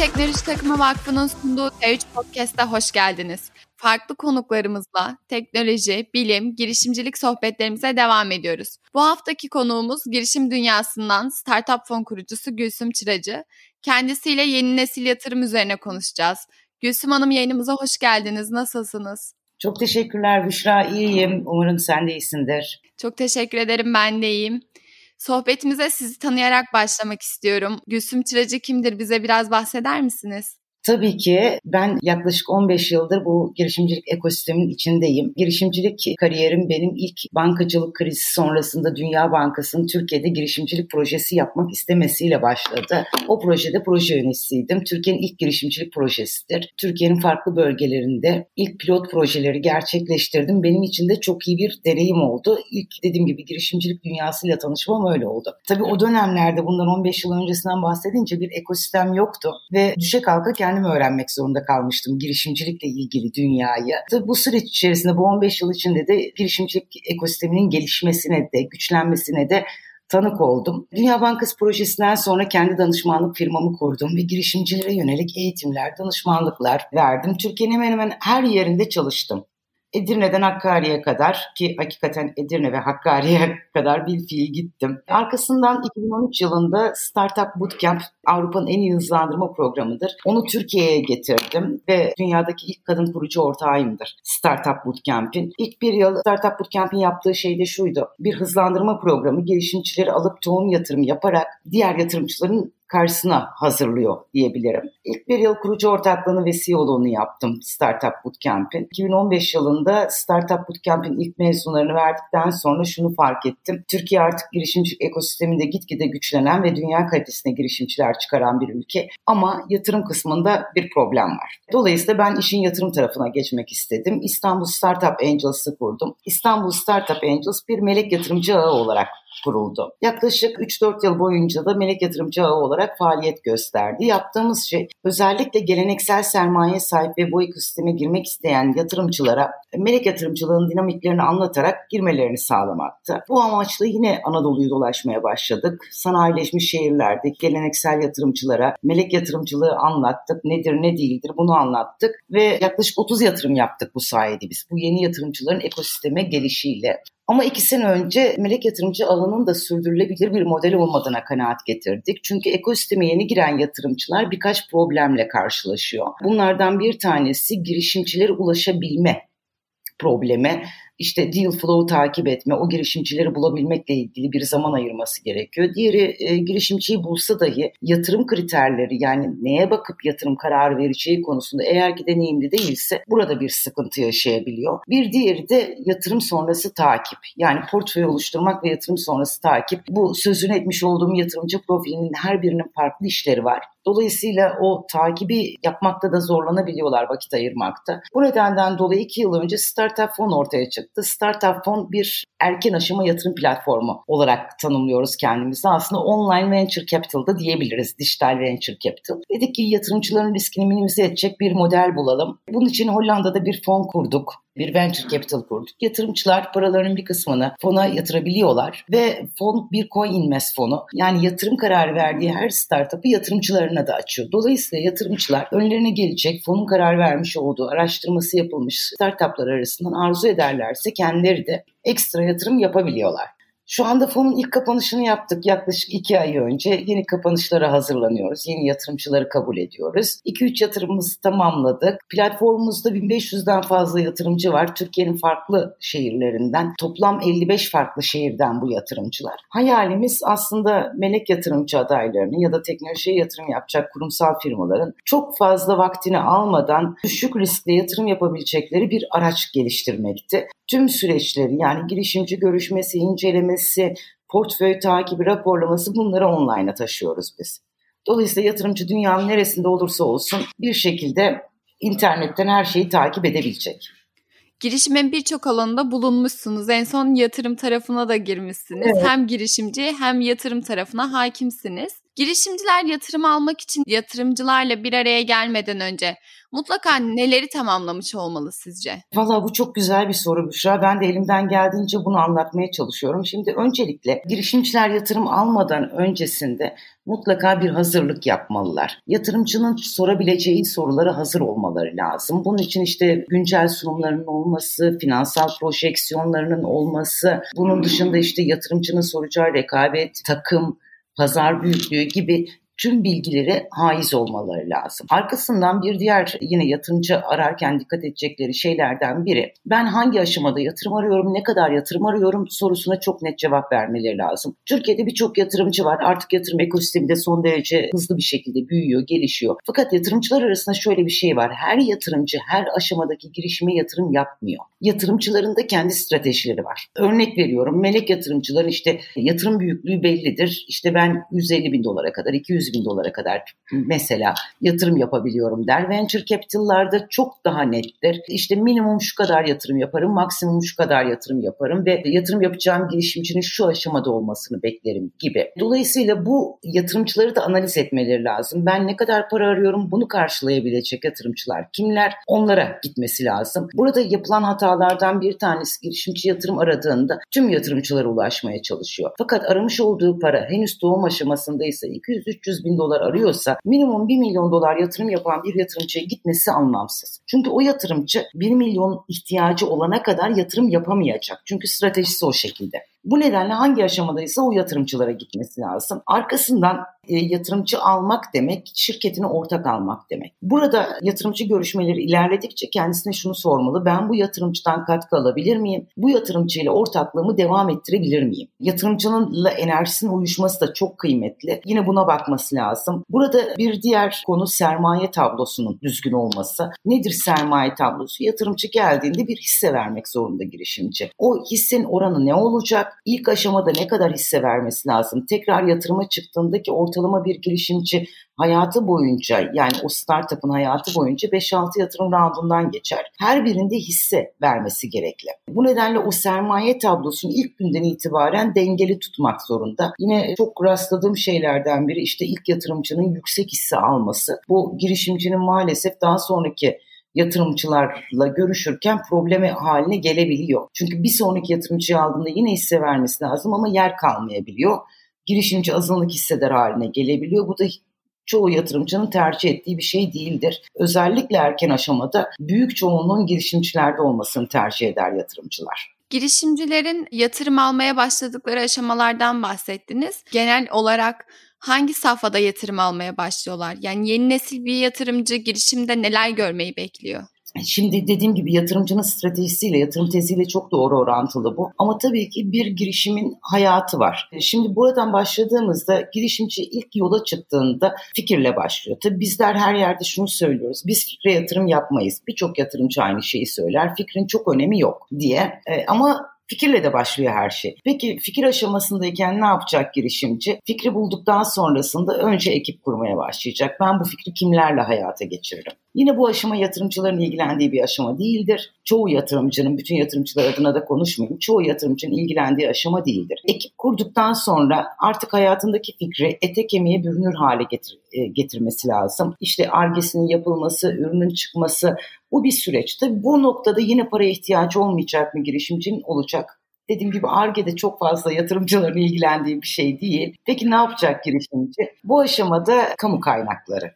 Teknoloji Takımı Vakfı'nın sunduğu T3 Podcast'a hoş geldiniz. Farklı konuklarımızla teknoloji, bilim, girişimcilik sohbetlerimize devam ediyoruz. Bu haftaki konuğumuz girişim dünyasından Startup Fon kurucusu Gülsüm Çıracı. Kendisiyle yeni nesil yatırım üzerine konuşacağız. Gülsüm Hanım yayınımıza hoş geldiniz. Nasılsınız? Çok teşekkürler Büşra. İyiyim. Umarım sen de iyisindir. Çok teşekkür ederim. Ben de iyiyim. Sohbetimize sizi tanıyarak başlamak istiyorum. Gülsüm Çıracı kimdir? Bize biraz bahseder misiniz? Tabii ki ben yaklaşık 15 yıldır bu girişimcilik ekosistemin içindeyim. Girişimcilik kariyerim benim ilk bankacılık krizi sonrasında Dünya Bankası'nın Türkiye'de girişimcilik projesi yapmak istemesiyle başladı. O projede proje yöneticisiydim. Türkiye'nin ilk girişimcilik projesidir. Türkiye'nin farklı bölgelerinde ilk pilot projeleri gerçekleştirdim. Benim için de çok iyi bir deneyim oldu. İlk dediğim gibi girişimcilik dünyasıyla tanışmam öyle oldu. Tabii o dönemlerde bundan 15 yıl öncesinden bahsedince bir ekosistem yoktu ve düşe kalka kendim öğrenmek zorunda kalmıştım girişimcilikle ilgili dünyayı. Bu süreç içerisinde bu 15 yıl içinde de girişimcilik ekosisteminin gelişmesine de güçlenmesine de tanık oldum. Dünya Bankası projesinden sonra kendi danışmanlık firmamı kurdum ve girişimcilere yönelik eğitimler, danışmanlıklar verdim. Türkiye'nin hemen hemen her yerinde çalıştım. Edirne'den Hakkari'ye kadar ki hakikaten Edirne ve Hakkari'ye kadar bir fiil gittim. Arkasından 2013 yılında Startup Bootcamp Avrupa'nın en iyi hızlandırma programıdır. Onu Türkiye'ye getirdim ve dünyadaki ilk kadın kurucu ortağıyımdır Startup Bootcamp'in. İlk bir yıl Startup Bootcamp'in yaptığı şey de şuydu. Bir hızlandırma programı girişimcileri alıp tohum yatırım yaparak diğer yatırımcıların karşısına hazırlıyor diyebilirim. İlk bir yıl kurucu ortaklığını ve CEO'luğunu yaptım Startup Bootcamp'in. 2015 yılında Startup Bootcamp'in ilk mezunlarını verdikten sonra şunu fark ettim. Türkiye artık girişimcilik ekosisteminde gitgide güçlenen ve dünya kalitesine girişimciler çıkaran bir ülke. Ama yatırım kısmında bir problem var. Dolayısıyla ben işin yatırım tarafına geçmek istedim. İstanbul Startup Angels'ı kurdum. İstanbul Startup Angels bir melek yatırımcı ağı olarak kuruldu. Yaklaşık 3-4 yıl boyunca da melek yatırımcı ağı olarak faaliyet gösterdi. Yaptığımız şey özellikle geleneksel sermaye sahip ve bu ekosisteme girmek isteyen yatırımcılara melek yatırımcılığın dinamiklerini anlatarak girmelerini sağlamaktı. Bu amaçla yine Anadolu'yu dolaşmaya başladık. Sanayileşmiş şehirlerde geleneksel yatırımcılara melek yatırımcılığı anlattık. Nedir ne değildir bunu anlattık ve yaklaşık 30 yatırım yaptık bu sayede biz. Bu yeni yatırımcıların ekosisteme gelişiyle. Ama iki sene önce melek yatırımcı alanının da sürdürülebilir bir model olmadığına kanaat getirdik. Çünkü ekosisteme yeni giren yatırımcılar birkaç problemle karşılaşıyor. Bunlardan bir tanesi girişimcilere ulaşabilme problemi işte deal flow takip etme, o girişimcileri bulabilmekle ilgili bir zaman ayırması gerekiyor. Diğeri e, girişimciyi bulsa dahi yatırım kriterleri yani neye bakıp yatırım kararı vereceği konusunda eğer ki deneyimli değilse burada bir sıkıntı yaşayabiliyor. Bir diğeri de yatırım sonrası takip. Yani portföy oluşturmak ve yatırım sonrası takip. Bu sözünü etmiş olduğum yatırımcı profilinin her birinin farklı işleri var. Dolayısıyla o takibi yapmakta da zorlanabiliyorlar vakit ayırmakta. Bu nedenden dolayı iki yıl önce Startup Fon ortaya çıktı. Startup Fon bir erken aşama yatırım platformu olarak tanımlıyoruz kendimizi. Aslında online venture capital da diyebiliriz. Dijital venture capital. Dedik ki yatırımcıların riskini minimize edecek bir model bulalım. Bunun için Hollanda'da bir fon kurduk bir venture capital kurduk. Yatırımcılar paralarının bir kısmını fona yatırabiliyorlar ve fon bir coin invest fonu. Yani yatırım kararı verdiği her startup'ı yatırımcılarına da açıyor. Dolayısıyla yatırımcılar önlerine gelecek fonun karar vermiş olduğu araştırması yapılmış startuplar arasından arzu ederlerse kendileri de ekstra yatırım yapabiliyorlar. Şu anda fonun ilk kapanışını yaptık yaklaşık iki ay önce. Yeni kapanışlara hazırlanıyoruz. Yeni yatırımcıları kabul ediyoruz. 2-3 yatırımımızı tamamladık. Platformumuzda 1500'den fazla yatırımcı var. Türkiye'nin farklı şehirlerinden. Toplam 55 farklı şehirden bu yatırımcılar. Hayalimiz aslında melek yatırımcı adaylarının ya da teknolojiye yatırım yapacak kurumsal firmaların çok fazla vaktini almadan düşük riskli yatırım yapabilecekleri bir araç geliştirmekti tüm süreçleri yani girişimci görüşmesi, incelemesi, portföy takibi, raporlaması bunları online'a taşıyoruz biz. Dolayısıyla yatırımcı dünyanın neresinde olursa olsun bir şekilde internetten her şeyi takip edebilecek. Girişimin birçok alanında bulunmuşsunuz. En son yatırım tarafına da girmişsiniz. Evet. Hem girişimci hem yatırım tarafına hakimsiniz. Girişimciler yatırım almak için yatırımcılarla bir araya gelmeden önce mutlaka neleri tamamlamış olmalı sizce? Valla bu çok güzel bir soru Büşra. Ben de elimden geldiğince bunu anlatmaya çalışıyorum. Şimdi öncelikle girişimciler yatırım almadan öncesinde mutlaka bir hazırlık yapmalılar. Yatırımcının sorabileceği sorulara hazır olmaları lazım. Bunun için işte güncel sunumlarının olması, finansal projeksiyonlarının olması, bunun dışında işte yatırımcının soracağı rekabet, takım, pazar büyüklüğü gibi tüm bilgileri haiz olmaları lazım. Arkasından bir diğer yine yatırımcı ararken dikkat edecekleri şeylerden biri ben hangi aşamada yatırım arıyorum, ne kadar yatırım arıyorum sorusuna çok net cevap vermeleri lazım. Türkiye'de birçok yatırımcı var. Artık yatırım ekosistemi de son derece hızlı bir şekilde büyüyor, gelişiyor. Fakat yatırımcılar arasında şöyle bir şey var. Her yatırımcı her aşamadaki girişime yatırım yapmıyor. Yatırımcıların da kendi stratejileri var. Örnek veriyorum melek yatırımcıların işte yatırım büyüklüğü bellidir. İşte ben 150 bin dolara kadar, 200 bin dolara kadar mesela yatırım yapabiliyorum der. Venture capital'larda çok daha nettir. İşte minimum şu kadar yatırım yaparım, maksimum şu kadar yatırım yaparım ve yatırım yapacağım girişimcinin şu aşamada olmasını beklerim gibi. Dolayısıyla bu yatırımcıları da analiz etmeleri lazım. Ben ne kadar para arıyorum bunu karşılayabilecek yatırımcılar kimler? Onlara gitmesi lazım. Burada yapılan hatalardan bir tanesi girişimci yatırım aradığında tüm yatırımcılara ulaşmaya çalışıyor. Fakat aramış olduğu para henüz doğum aşamasındaysa 200-300 500 bin dolar arıyorsa minimum 1 milyon dolar yatırım yapan bir yatırımcıya gitmesi anlamsız. Çünkü o yatırımcı 1 milyon ihtiyacı olana kadar yatırım yapamayacak. Çünkü stratejisi o şekilde. Bu nedenle hangi aşamadaysa o yatırımcılara gitmesi lazım. Arkasından e, yatırımcı almak demek şirketine ortak almak demek. Burada yatırımcı görüşmeleri ilerledikçe kendisine şunu sormalı. Ben bu yatırımcıdan katkı alabilir miyim? Bu yatırımcıyla ortaklığımı devam ettirebilir miyim? Yatırımcının enerjisinin uyuşması da çok kıymetli. Yine buna bakması lazım. Burada bir diğer konu sermaye tablosunun düzgün olması. Nedir sermaye tablosu? Yatırımcı geldiğinde bir hisse vermek zorunda girişimci. O hissenin oranı ne olacak? İlk aşamada ne kadar hisse vermesi lazım? Tekrar yatırıma çıktığındaki ortalama bir girişimci hayatı boyunca yani o startup'ın hayatı boyunca 5-6 yatırım roundundan geçer. Her birinde hisse vermesi gerekli. Bu nedenle o sermaye tablosunu ilk günden itibaren dengeli tutmak zorunda. Yine çok rastladığım şeylerden biri işte ilk yatırımcının yüksek hisse alması. Bu girişimcinin maalesef daha sonraki yatırımcılarla görüşürken problemi haline gelebiliyor. Çünkü bir sonraki yatırımcıyı aldığında yine hisse vermesi lazım ama yer kalmayabiliyor. Girişimci azınlık hisseder haline gelebiliyor. Bu da çoğu yatırımcının tercih ettiği bir şey değildir. Özellikle erken aşamada büyük çoğunluğun girişimcilerde olmasını tercih eder yatırımcılar. Girişimcilerin yatırım almaya başladıkları aşamalardan bahsettiniz. Genel olarak hangi safhada yatırım almaya başlıyorlar? Yani yeni nesil bir yatırımcı girişimde neler görmeyi bekliyor? Şimdi dediğim gibi yatırımcının stratejisiyle, yatırım teziyle çok doğru orantılı bu. Ama tabii ki bir girişimin hayatı var. Şimdi buradan başladığımızda girişimci ilk yola çıktığında fikirle başlıyor. Tabii bizler her yerde şunu söylüyoruz. Biz fikre yatırım yapmayız. Birçok yatırımcı aynı şeyi söyler. Fikrin çok önemi yok diye. E, ama Fikirle de başlıyor her şey. Peki fikir aşamasındayken ne yapacak girişimci? Fikri bulduktan sonrasında önce ekip kurmaya başlayacak. Ben bu fikri kimlerle hayata geçiririm? Yine bu aşama yatırımcıların ilgilendiği bir aşama değildir. Çoğu yatırımcının, bütün yatırımcılar adına da konuşmayayım, çoğu yatırımcının ilgilendiği aşama değildir. Ekip kurduktan sonra artık hayatındaki fikri ete kemiğe bürünür hale getir, e, getirmesi lazım. İşte argesinin yapılması, ürünün çıkması bu bir süreç. Tabii bu noktada yine paraya ihtiyacı olmayacak mı girişimcinin olacak. Dediğim gibi ARGE'de çok fazla yatırımcıların ilgilendiği bir şey değil. Peki ne yapacak girişimci? Bu aşamada kamu kaynakları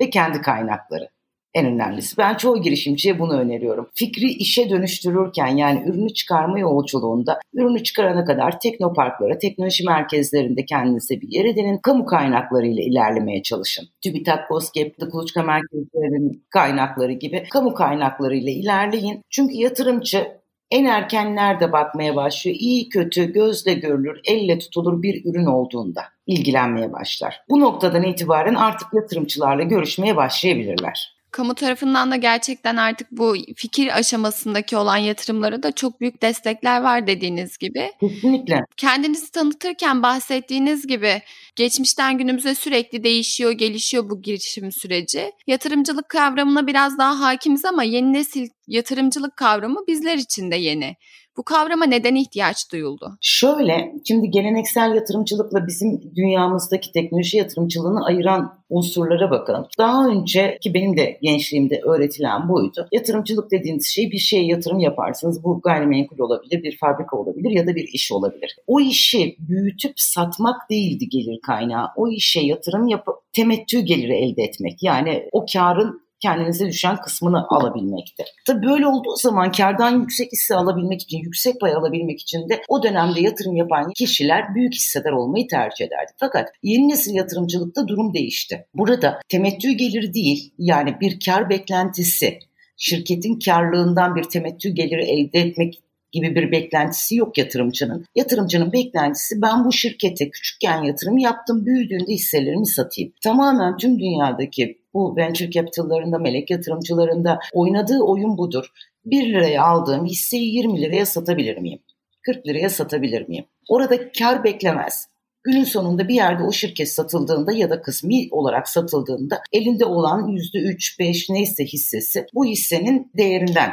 ve kendi kaynakları en önemlisi. Ben çoğu girişimciye bunu öneriyorum. Fikri işe dönüştürürken yani ürünü çıkarma yolculuğunda ürünü çıkarana kadar teknoparklara, teknoloji merkezlerinde kendinize bir yer edinin. Kamu kaynaklarıyla ilerlemeye çalışın. TÜBİTAK, KOSGEB, kuluçka merkezlerinin kaynakları gibi kamu kaynaklarıyla ilerleyin. Çünkü yatırımcı en erken nerede bakmaya başlıyor? İyi kötü gözle görülür, elle tutulur bir ürün olduğunda ilgilenmeye başlar. Bu noktadan itibaren artık yatırımcılarla görüşmeye başlayabilirler. Kamu tarafından da gerçekten artık bu fikir aşamasındaki olan yatırımlara da çok büyük destekler var dediğiniz gibi. Kesinlikle. Kendinizi tanıtırken bahsettiğiniz gibi geçmişten günümüze sürekli değişiyor, gelişiyor bu girişim süreci. Yatırımcılık kavramına biraz daha hakimiz ama yeni nesil yatırımcılık kavramı bizler için de yeni. Bu kavrama neden ihtiyaç duyuldu? Şöyle, şimdi geleneksel yatırımcılıkla bizim dünyamızdaki teknoloji yatırımcılığını ayıran unsurlara bakalım. Daha önce ki benim de gençliğimde öğretilen buydu. Yatırımcılık dediğiniz şey bir şeye yatırım yaparsınız. Bu gayrimenkul olabilir, bir fabrika olabilir ya da bir iş olabilir. O işi büyütüp satmak değildi gelir kaynağı. O işe yatırım yapıp temettü geliri elde etmek. Yani o karın kendinize düşen kısmını alabilmekte. Tabii böyle olduğu zaman kardan yüksek hisse alabilmek için, yüksek pay alabilmek için de o dönemde yatırım yapan kişiler büyük hissedar olmayı tercih ederdi. Fakat yeni nesil yatırımcılıkta durum değişti. Burada temettü geliri değil yani bir kar beklentisi şirketin karlığından bir temettü geliri elde etmek gibi bir beklentisi yok yatırımcının. Yatırımcının beklentisi ben bu şirkete küçükken yatırım yaptım, büyüdüğünde hisselerimi satayım. Tamamen tüm dünyadaki bu venture capital'larında, melek yatırımcılarında oynadığı oyun budur. 1 liraya aldığım hisseyi 20 liraya satabilir miyim? 40 liraya satabilir miyim? Orada kar beklemez. Günün sonunda bir yerde o şirket satıldığında ya da kısmi olarak satıldığında elinde olan %3-5 neyse hissesi bu hissenin değerinden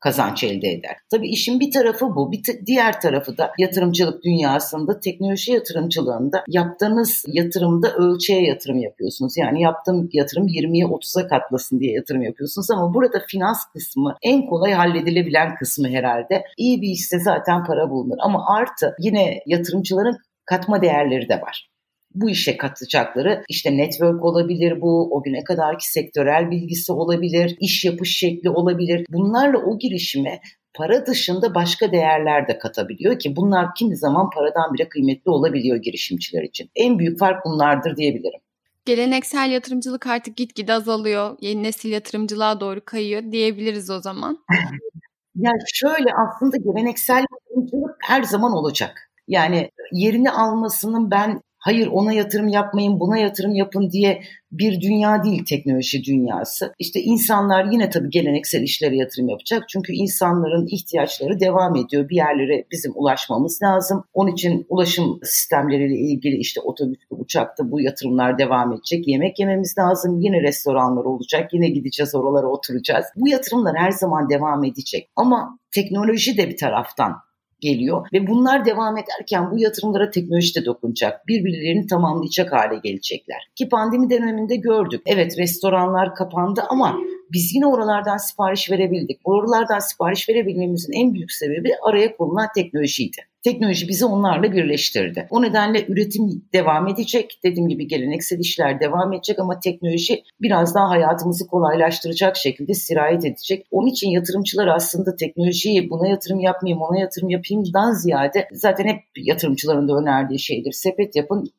kazanç elde eder. Tabii işin bir tarafı bu. Bir diğer tarafı da yatırımcılık dünyasında, teknoloji yatırımcılığında yaptığınız yatırımda ölçeğe yatırım yapıyorsunuz. Yani yaptığım yatırım 20'ye 30'a katlasın diye yatırım yapıyorsunuz ama burada finans kısmı en kolay halledilebilen kısmı herhalde. İyi bir işte zaten para bulunur ama artı yine yatırımcıların katma değerleri de var bu işe katacakları işte network olabilir bu, o güne kadarki sektörel bilgisi olabilir, iş yapış şekli olabilir. Bunlarla o girişime para dışında başka değerler de katabiliyor ki bunlar kimi zaman paradan bile kıymetli olabiliyor girişimciler için. En büyük fark bunlardır diyebilirim. Geleneksel yatırımcılık artık gitgide azalıyor. Yeni nesil yatırımcılığa doğru kayıyor diyebiliriz o zaman. ya şöyle aslında geleneksel yatırımcılık her zaman olacak. Yani yerini almasının ben hayır ona yatırım yapmayın buna yatırım yapın diye bir dünya değil teknoloji dünyası. İşte insanlar yine tabii geleneksel işlere yatırım yapacak. Çünkü insanların ihtiyaçları devam ediyor. Bir yerlere bizim ulaşmamız lazım. Onun için ulaşım sistemleriyle ilgili işte otobüste, uçakta bu yatırımlar devam edecek. Yemek yememiz lazım. Yine restoranlar olacak. Yine gideceğiz oralara oturacağız. Bu yatırımlar her zaman devam edecek. Ama teknoloji de bir taraftan geliyor ve bunlar devam ederken bu yatırımlara teknoloji de dokunacak. Birbirlerini tamamlayacak hale gelecekler. Ki pandemi döneminde gördük. Evet restoranlar kapandı ama biz yine oralardan sipariş verebildik. Oralardan sipariş verebilmemizin en büyük sebebi araya konulan teknolojiydi. Teknoloji bizi onlarla birleştirdi. O nedenle üretim devam edecek. Dediğim gibi geleneksel işler devam edecek ama teknoloji biraz daha hayatımızı kolaylaştıracak şekilde sirayet edecek. Onun için yatırımcılar aslında teknolojiyi buna yatırım yapmayayım, ona yatırım yapayımdan ziyade zaten hep yatırımcıların da önerdiği şeydir. Sepet yapın,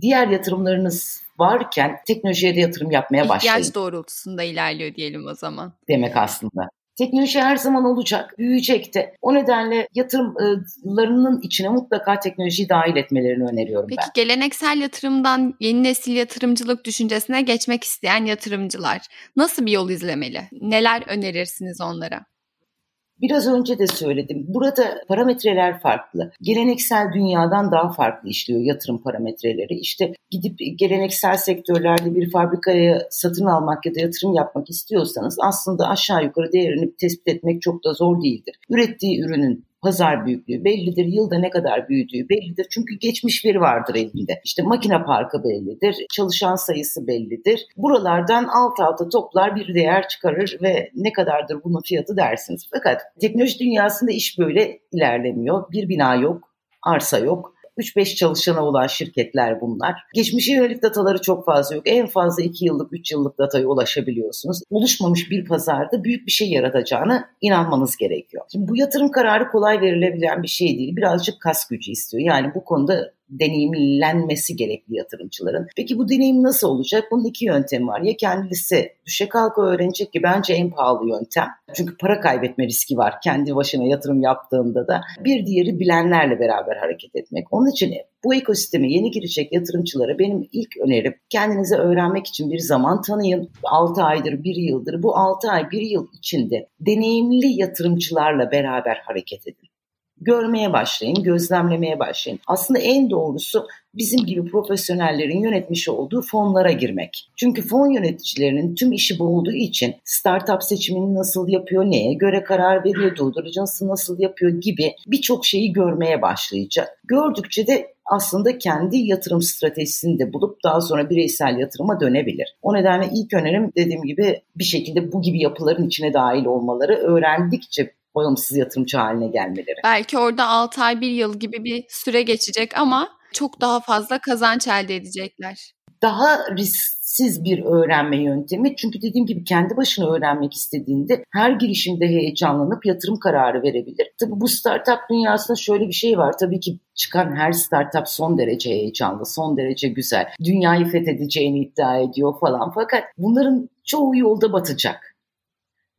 diğer yatırımlarınız varken teknolojiye de yatırım yapmaya başlayın. İhtiyaç doğrultusunda ilerliyor diyelim o zaman. Demek aslında. Teknoloji her zaman olacak, büyüyecek de. O nedenle yatırımlarının içine mutlaka teknolojiyi dahil etmelerini öneriyorum Peki, ben. Peki geleneksel yatırımdan yeni nesil yatırımcılık düşüncesine geçmek isteyen yatırımcılar nasıl bir yol izlemeli? Neler önerirsiniz onlara? Biraz önce de söyledim. Burada parametreler farklı. Geleneksel dünyadan daha farklı işliyor yatırım parametreleri. İşte gidip geleneksel sektörlerde bir fabrikaya satın almak ya da yatırım yapmak istiyorsanız aslında aşağı yukarı değerini tespit etmek çok da zor değildir. Ürettiği ürünün pazar büyüklüğü bellidir. Yılda ne kadar büyüdüğü bellidir. Çünkü geçmiş veri vardır elinde. İşte makine parkı bellidir. Çalışan sayısı bellidir. Buralardan alt alta toplar bir değer çıkarır ve ne kadardır bunun fiyatı dersiniz. Fakat teknoloji dünyasında iş böyle ilerlemiyor. Bir bina yok, arsa yok 3-5 çalışana olan şirketler bunlar. Geçmişe yönelik dataları çok fazla yok. En fazla 2 yıllık, 3 yıllık dataya ulaşabiliyorsunuz. Oluşmamış bir pazarda büyük bir şey yaratacağını inanmanız gerekiyor. Şimdi bu yatırım kararı kolay verilebilen bir şey değil. Birazcık kas gücü istiyor. Yani bu konuda deneyimlenmesi gerekli yatırımcıların. Peki bu deneyim nasıl olacak? Bunun iki yöntemi var. Ya kendisi düşe kalka öğrenecek ki bence en pahalı yöntem. Çünkü para kaybetme riski var kendi başına yatırım yaptığında da. Bir diğeri bilenlerle beraber hareket etmek. Onun için bu ekosisteme yeni girecek yatırımcılara benim ilk önerim kendinize öğrenmek için bir zaman tanıyın. 6 aydır, 1 yıldır bu 6 ay, 1 yıl içinde deneyimli yatırımcılarla beraber hareket edin görmeye başlayın, gözlemlemeye başlayın. Aslında en doğrusu bizim gibi profesyonellerin yönetmiş olduğu fonlara girmek. Çünkü fon yöneticilerinin tüm işi bu olduğu için startup seçimini nasıl yapıyor, neye göre karar veriyor, diligence'ı nasıl yapıyor gibi birçok şeyi görmeye başlayacak. Gördükçe de aslında kendi yatırım stratejisini de bulup daha sonra bireysel yatırıma dönebilir. O nedenle ilk önerim dediğim gibi bir şekilde bu gibi yapıların içine dahil olmaları öğrendikçe bağımsız yatırımcı haline gelmeleri. Belki orada 6 ay 1 yıl gibi bir süre geçecek ama çok daha fazla kazanç elde edecekler. Daha risksiz bir öğrenme yöntemi. Çünkü dediğim gibi kendi başına öğrenmek istediğinde her girişimde heyecanlanıp yatırım kararı verebilir. Tabii bu startup dünyasında şöyle bir şey var. Tabii ki çıkan her startup son derece heyecanlı, son derece güzel. Dünyayı fethedeceğini iddia ediyor falan. Fakat bunların çoğu yolda batacak.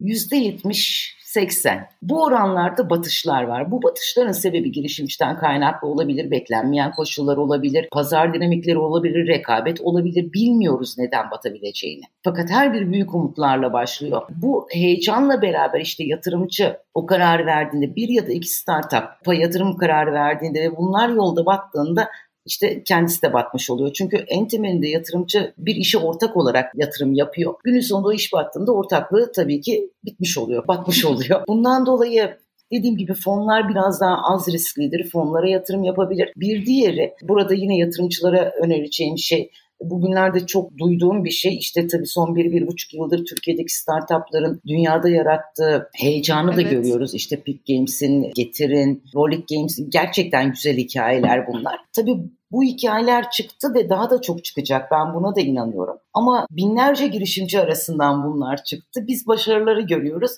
%70 80. Bu oranlarda batışlar var. Bu batışların sebebi girişimciden kaynaklı olabilir, beklenmeyen koşullar olabilir, pazar dinamikleri olabilir, rekabet olabilir. Bilmiyoruz neden batabileceğini. Fakat her bir büyük umutlarla başlıyor. Bu heyecanla beraber işte yatırımcı o kararı verdiğinde bir ya da iki startup yatırım kararı verdiğinde ve bunlar yolda battığında işte kendisi de batmış oluyor. Çünkü en temelinde yatırımcı bir işe ortak olarak yatırım yapıyor. Günün sonunda o iş battığında ortaklığı tabii ki bitmiş oluyor, batmış oluyor. Bundan dolayı Dediğim gibi fonlar biraz daha az risklidir. Fonlara yatırım yapabilir. Bir diğeri burada yine yatırımcılara önereceğim şey bugünlerde çok duyduğum bir şey işte tabii son bir, bir buçuk yıldır Türkiye'deki startupların dünyada yarattığı heyecanı da görüyoruz. İşte Peak Games'in, Getir'in, Rolik Games'in gerçekten güzel hikayeler bunlar. Tabii bu hikayeler çıktı ve daha da çok çıkacak. Ben buna da inanıyorum. Ama binlerce girişimci arasından bunlar çıktı. Biz başarıları görüyoruz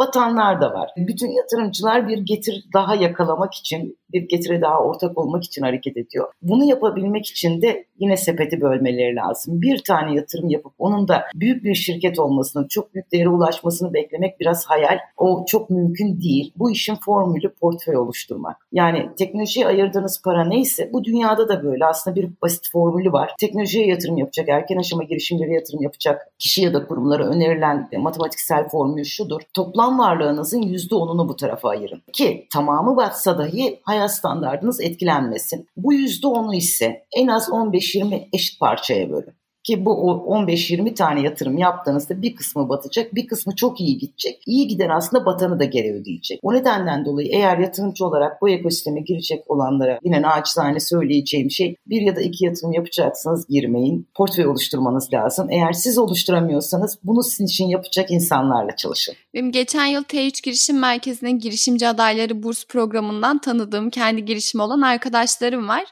batanlar da var. Bütün yatırımcılar bir getir daha yakalamak için, bir getire daha ortak olmak için hareket ediyor. Bunu yapabilmek için de yine sepeti bölmeleri lazım. Bir tane yatırım yapıp onun da büyük bir şirket olmasını, çok büyük değere ulaşmasını beklemek biraz hayal. O çok mümkün değil. Bu işin formülü portföy oluşturmak. Yani teknolojiye ayırdığınız para neyse bu dünyada da böyle. Aslında bir basit formülü var. Teknolojiye yatırım yapacak, erken aşama girişimlere yatırım yapacak kişi ya da kurumlara önerilen matematiksel formül şudur. Toplam varlığınızın %10'unu bu tarafa ayırın. Ki tamamı batsa dahi hayat standartınız etkilenmesin. Bu %10'u ise en az 15-20 eşit parçaya bölün. Ki bu 15-20 tane yatırım yaptığınızda bir kısmı batacak, bir kısmı çok iyi gidecek. İyi giden aslında batanı da geri ödeyecek. O nedenden dolayı eğer yatırımcı olarak bu ekosisteme girecek olanlara yine naçizane söyleyeceğim şey bir ya da iki yatırım yapacaksanız girmeyin. Portföy oluşturmanız lazım. Eğer siz oluşturamıyorsanız bunu sizin için yapacak insanlarla çalışın. Benim geçen yıl T3 Girişim Merkezi'nin girişimci adayları burs programından tanıdığım kendi girişimi olan arkadaşlarım var.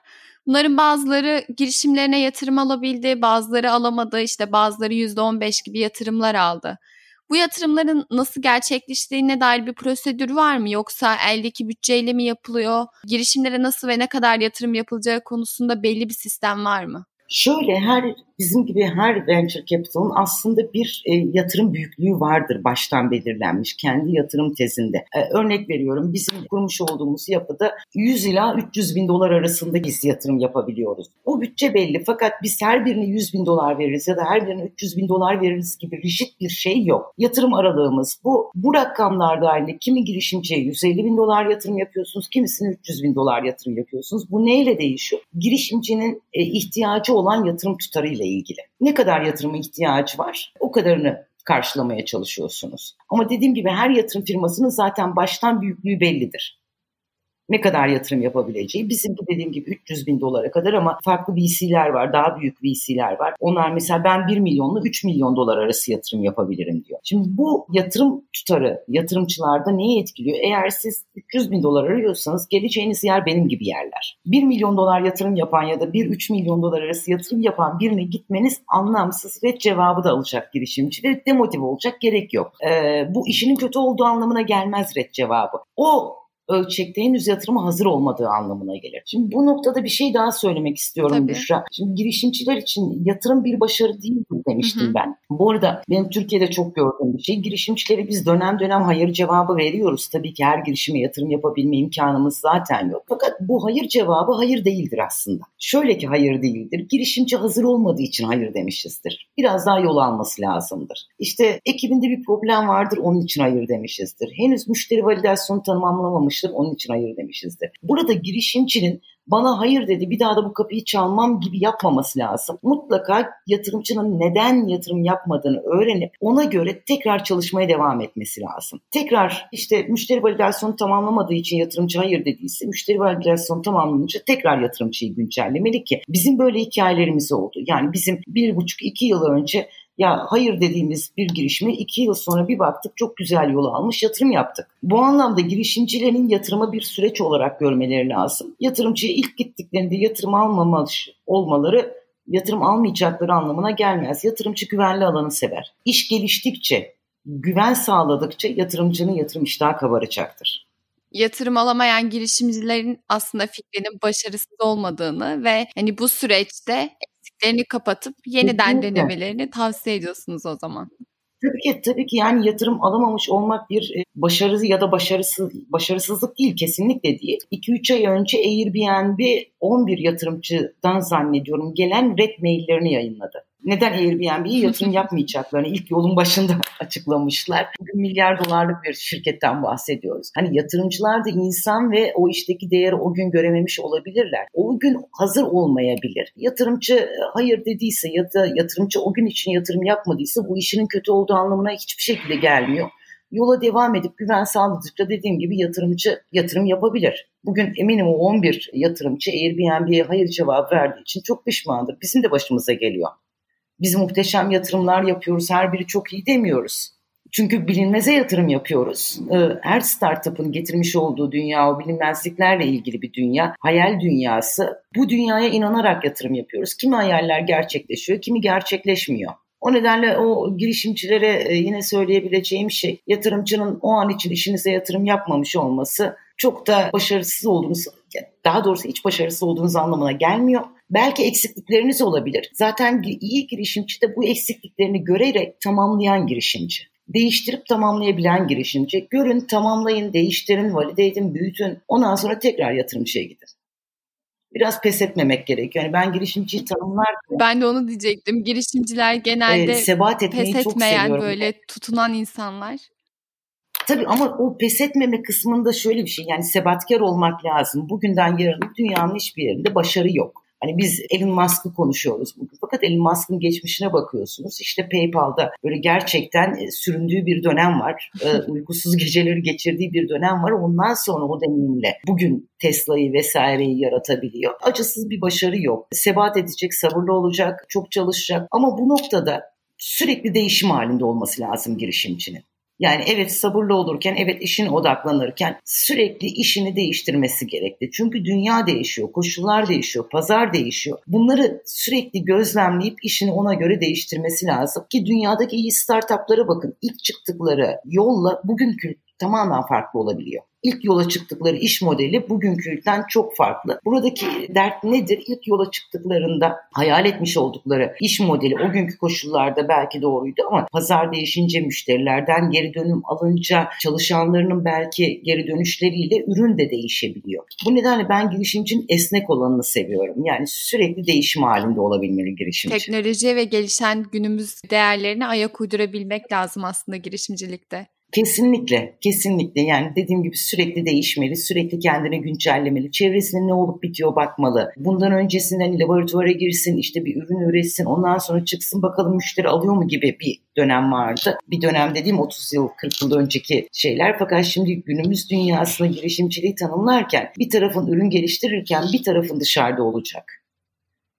Bunların bazıları girişimlerine yatırım alabildi, bazıları alamadı, işte bazıları %15 gibi yatırımlar aldı. Bu yatırımların nasıl gerçekleştiğine dair bir prosedür var mı yoksa eldeki bütçeyle mi yapılıyor? Girişimlere nasıl ve ne kadar yatırım yapılacağı konusunda belli bir sistem var mı? Şöyle her bizim gibi her venture capital'ın aslında bir e, yatırım büyüklüğü vardır baştan belirlenmiş kendi yatırım tezinde. E, örnek veriyorum bizim kurmuş olduğumuz yapıda 100 ila 300 bin dolar arasında biz yatırım yapabiliyoruz. O bütçe belli fakat biz her birine 100 bin dolar veririz ya da her birine 300 bin dolar veririz gibi rigid bir şey yok. Yatırım aralığımız bu. Bu rakamlar dahilinde kimi girişimciye 150 bin dolar yatırım yapıyorsunuz, kimisine 300 bin dolar yatırım yapıyorsunuz. Bu neyle değişiyor? Girişimcinin e, ihtiyacı olan yatırım tutarıyla ilgili. Ne kadar yatırıma ihtiyacı var? O kadarını karşılamaya çalışıyorsunuz. Ama dediğim gibi her yatırım firmasının zaten baştan büyüklüğü bellidir ne kadar yatırım yapabileceği. Bizim dediğim gibi 300 bin dolara kadar ama farklı VC'ler var, daha büyük VC'ler var. Onlar mesela ben 1 milyonla 3 milyon dolar arası yatırım yapabilirim diyor. Şimdi bu yatırım tutarı yatırımcılarda neyi etkiliyor? Eğer siz 300 bin dolar arıyorsanız geleceğiniz yer benim gibi yerler. 1 milyon dolar yatırım yapan ya da 1-3 milyon dolar arası yatırım yapan birine gitmeniz anlamsız. Red cevabı da alacak girişimci ve demotive olacak gerek yok. Ee, bu işinin kötü olduğu anlamına gelmez red cevabı. O ölçekte henüz yatırıma hazır olmadığı anlamına gelir. Şimdi bu noktada bir şey daha söylemek istiyorum Tabii. Büşra. Şimdi girişimciler için yatırım bir başarı değil demiştim hı hı. ben. Bu arada benim Türkiye'de çok gördüğüm bir şey. Girişimcilere biz dönem dönem hayır cevabı veriyoruz. Tabii ki her girişime yatırım yapabilme imkanımız zaten yok. Fakat bu hayır cevabı hayır değildir aslında. Şöyle ki hayır değildir. Girişimci hazır olmadığı için hayır demişizdir. Biraz daha yol alması lazımdır. İşte ekibinde bir problem vardır onun için hayır demişizdir. Henüz müşteri validasyonu tamamlamamış almıştır. Onun için hayır demişizdir. Burada girişimcinin bana hayır dedi bir daha da bu kapıyı çalmam gibi yapmaması lazım. Mutlaka yatırımcının neden yatırım yapmadığını öğrenip ona göre tekrar çalışmaya devam etmesi lazım. Tekrar işte müşteri validasyonu tamamlamadığı için yatırımcı hayır dediyse müşteri validasyonu tamamlanınca tekrar yatırımcıyı güncellemeli ki bizim böyle hikayelerimiz oldu. Yani bizim bir buçuk iki yıl önce ya hayır dediğimiz bir girişimi iki yıl sonra bir baktık çok güzel yol almış yatırım yaptık. Bu anlamda girişimcilerin yatırımı bir süreç olarak görmeleri lazım. Yatırımcıya ilk gittiklerinde yatırım almamalı olmaları yatırım almayacakları anlamına gelmez. Yatırımcı güvenli alanı sever. İş geliştikçe, güven sağladıkça yatırımcının yatırım iştahı kabaracaktır yatırım alamayan girişimcilerin aslında fikrinin başarısız olmadığını ve hani bu süreçte eksiklerini kapatıp yeniden Kesinlikle. denemelerini tavsiye ediyorsunuz o zaman. Tabii ki tabii ki yani yatırım alamamış olmak bir e, başarı ya da başarısız başarısızlık değil kesinlikle değil. 2-3 ay önce Airbnb 11 yatırımcıdan zannediyorum gelen red maillerini yayınladı neden Airbnb'ye yatırım yapmayacaklarını ilk yolun başında açıklamışlar. Bugün milyar dolarlık bir şirketten bahsediyoruz. Hani yatırımcılar da insan ve o işteki değeri o gün görememiş olabilirler. O gün hazır olmayabilir. Yatırımcı hayır dediyse ya da yatırımcı o gün için yatırım yapmadıysa bu işinin kötü olduğu anlamına hiçbir şekilde gelmiyor yola devam edip güven sağladıkça dediğim gibi yatırımcı yatırım yapabilir. Bugün eminim o 11 yatırımcı Airbnb'ye hayır cevabı verdiği için çok pişmandır. Bizim de başımıza geliyor. Biz muhteşem yatırımlar yapıyoruz. Her biri çok iyi demiyoruz. Çünkü bilinmeze yatırım yapıyoruz. Ee, her startup'ın getirmiş olduğu dünya, o bilinmezliklerle ilgili bir dünya, hayal dünyası. Bu dünyaya inanarak yatırım yapıyoruz. Kimi hayaller gerçekleşiyor, kimi gerçekleşmiyor. O nedenle o girişimcilere e, yine söyleyebileceğim şey yatırımcının o an için işinize yatırım yapmamış olması çok da başarısız olduğunuz, daha doğrusu hiç başarısız olduğunuz anlamına gelmiyor. Belki eksiklikleriniz olabilir. Zaten iyi girişimci de bu eksikliklerini görerek tamamlayan girişimci. Değiştirip tamamlayabilen girişimci. Görün, tamamlayın, değiştirin, valide edin, büyütün. Ondan sonra tekrar yatırımcıya gidin biraz pes etmemek gerekiyor. Yani ben girişimciyi tanımlarken... Ben de onu diyecektim. Girişimciler genelde e, sebat etmeyi pes etmeyen çok böyle tutunan insanlar. Tabii ama o pes etmeme kısmında şöyle bir şey yani sebatkar olmak lazım. Bugünden yarına dünyanın hiçbir yerinde başarı yok. Hani biz Elon Musk'ı konuşuyoruz bugün. Fakat Elon Musk'ın geçmişine bakıyorsunuz. İşte PayPal'da böyle gerçekten e, süründüğü bir dönem var. E, uykusuz geceleri geçirdiği bir dönem var. Ondan sonra o deneyimle bugün Tesla'yı vesaireyi yaratabiliyor. Acısız bir başarı yok. Sebat edecek, sabırlı olacak, çok çalışacak. Ama bu noktada sürekli değişim halinde olması lazım girişimcinin. Yani evet sabırlı olurken, evet işine odaklanırken sürekli işini değiştirmesi gerekli. Çünkü dünya değişiyor, koşullar değişiyor, pazar değişiyor. Bunları sürekli gözlemleyip işini ona göre değiştirmesi lazım. Ki dünyadaki iyi startuplara bakın. İlk çıktıkları yolla bugünkü tamamen farklı olabiliyor ilk yola çıktıkları iş modeli bugünküden çok farklı. Buradaki dert nedir? İlk yola çıktıklarında hayal etmiş oldukları iş modeli o günkü koşullarda belki doğruydu ama pazar değişince müşterilerden geri dönüm alınca çalışanlarının belki geri dönüşleriyle ürün de değişebiliyor. Bu nedenle ben girişimcinin esnek olanını seviyorum. Yani sürekli değişim halinde olabilmeli girişimci. Teknoloji ve gelişen günümüz değerlerine ayak uydurabilmek lazım aslında girişimcilikte. Kesinlikle, kesinlikle. Yani dediğim gibi sürekli değişmeli, sürekli kendini güncellemeli, çevresinde ne olup bitiyor bakmalı. Bundan öncesinden hani laboratuvara girsin, işte bir ürün üretsin, ondan sonra çıksın bakalım müşteri alıyor mu gibi bir dönem vardı. Bir dönem dediğim 30 yıl, 40 yıl önceki şeyler. Fakat şimdi günümüz dünyasında girişimciliği tanımlarken bir tarafın ürün geliştirirken bir tarafın dışarıda olacak.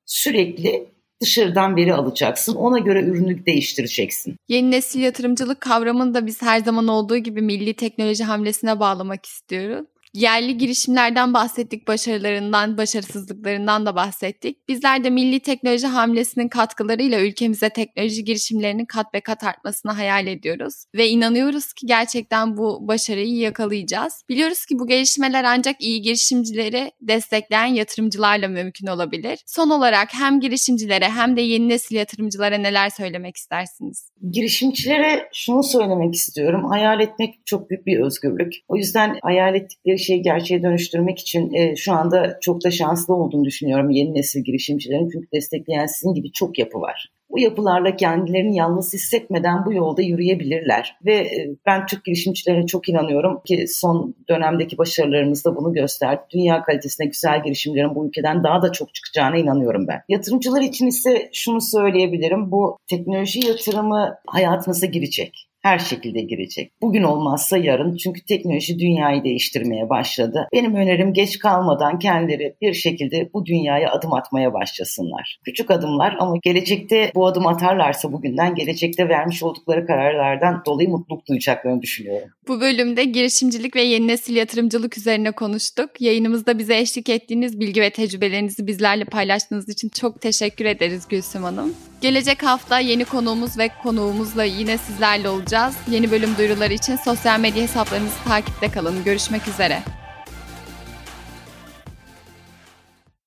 Sürekli dışarıdan veri alacaksın. Ona göre ürünü değiştireceksin. Yeni nesil yatırımcılık kavramını da biz her zaman olduğu gibi milli teknoloji hamlesine bağlamak istiyoruz yerli girişimlerden bahsettik, başarılarından, başarısızlıklarından da bahsettik. Bizler de milli teknoloji hamlesinin katkılarıyla ülkemize teknoloji girişimlerinin kat be kat artmasını hayal ediyoruz. Ve inanıyoruz ki gerçekten bu başarıyı yakalayacağız. Biliyoruz ki bu gelişmeler ancak iyi girişimcileri destekleyen yatırımcılarla mümkün olabilir. Son olarak hem girişimcilere hem de yeni nesil yatırımcılara neler söylemek istersiniz? Girişimcilere şunu söylemek istiyorum. Hayal etmek çok büyük bir özgürlük. O yüzden hayal ettikleri şeyi gerçeğe dönüştürmek için e, şu anda çok da şanslı olduğunu düşünüyorum yeni nesil girişimcilerin. Çünkü destekleyen sizin gibi çok yapı var. bu yapılarla kendilerini yalnız hissetmeden bu yolda yürüyebilirler. Ve e, ben Türk girişimcilere çok inanıyorum ki son dönemdeki başarılarımız da bunu gösterdi. Dünya kalitesinde güzel girişimlerin bu ülkeden daha da çok çıkacağına inanıyorum ben. Yatırımcılar için ise şunu söyleyebilirim. Bu teknoloji yatırımı hayatınıza girecek her şekilde girecek. Bugün olmazsa yarın çünkü teknoloji dünyayı değiştirmeye başladı. Benim önerim geç kalmadan kendileri bir şekilde bu dünyaya adım atmaya başlasınlar. Küçük adımlar ama gelecekte bu adım atarlarsa bugünden gelecekte vermiş oldukları kararlardan dolayı mutluluk duyacaklarını düşünüyorum. Bu bölümde girişimcilik ve yeni nesil yatırımcılık üzerine konuştuk. Yayınımızda bize eşlik ettiğiniz bilgi ve tecrübelerinizi bizlerle paylaştığınız için çok teşekkür ederiz Gülsüm Hanım. Gelecek hafta yeni konuğumuz ve konuğumuzla yine sizlerle olacağız. Yeni bölüm duyuruları için sosyal medya hesaplarımızı takipte kalın. Görüşmek üzere.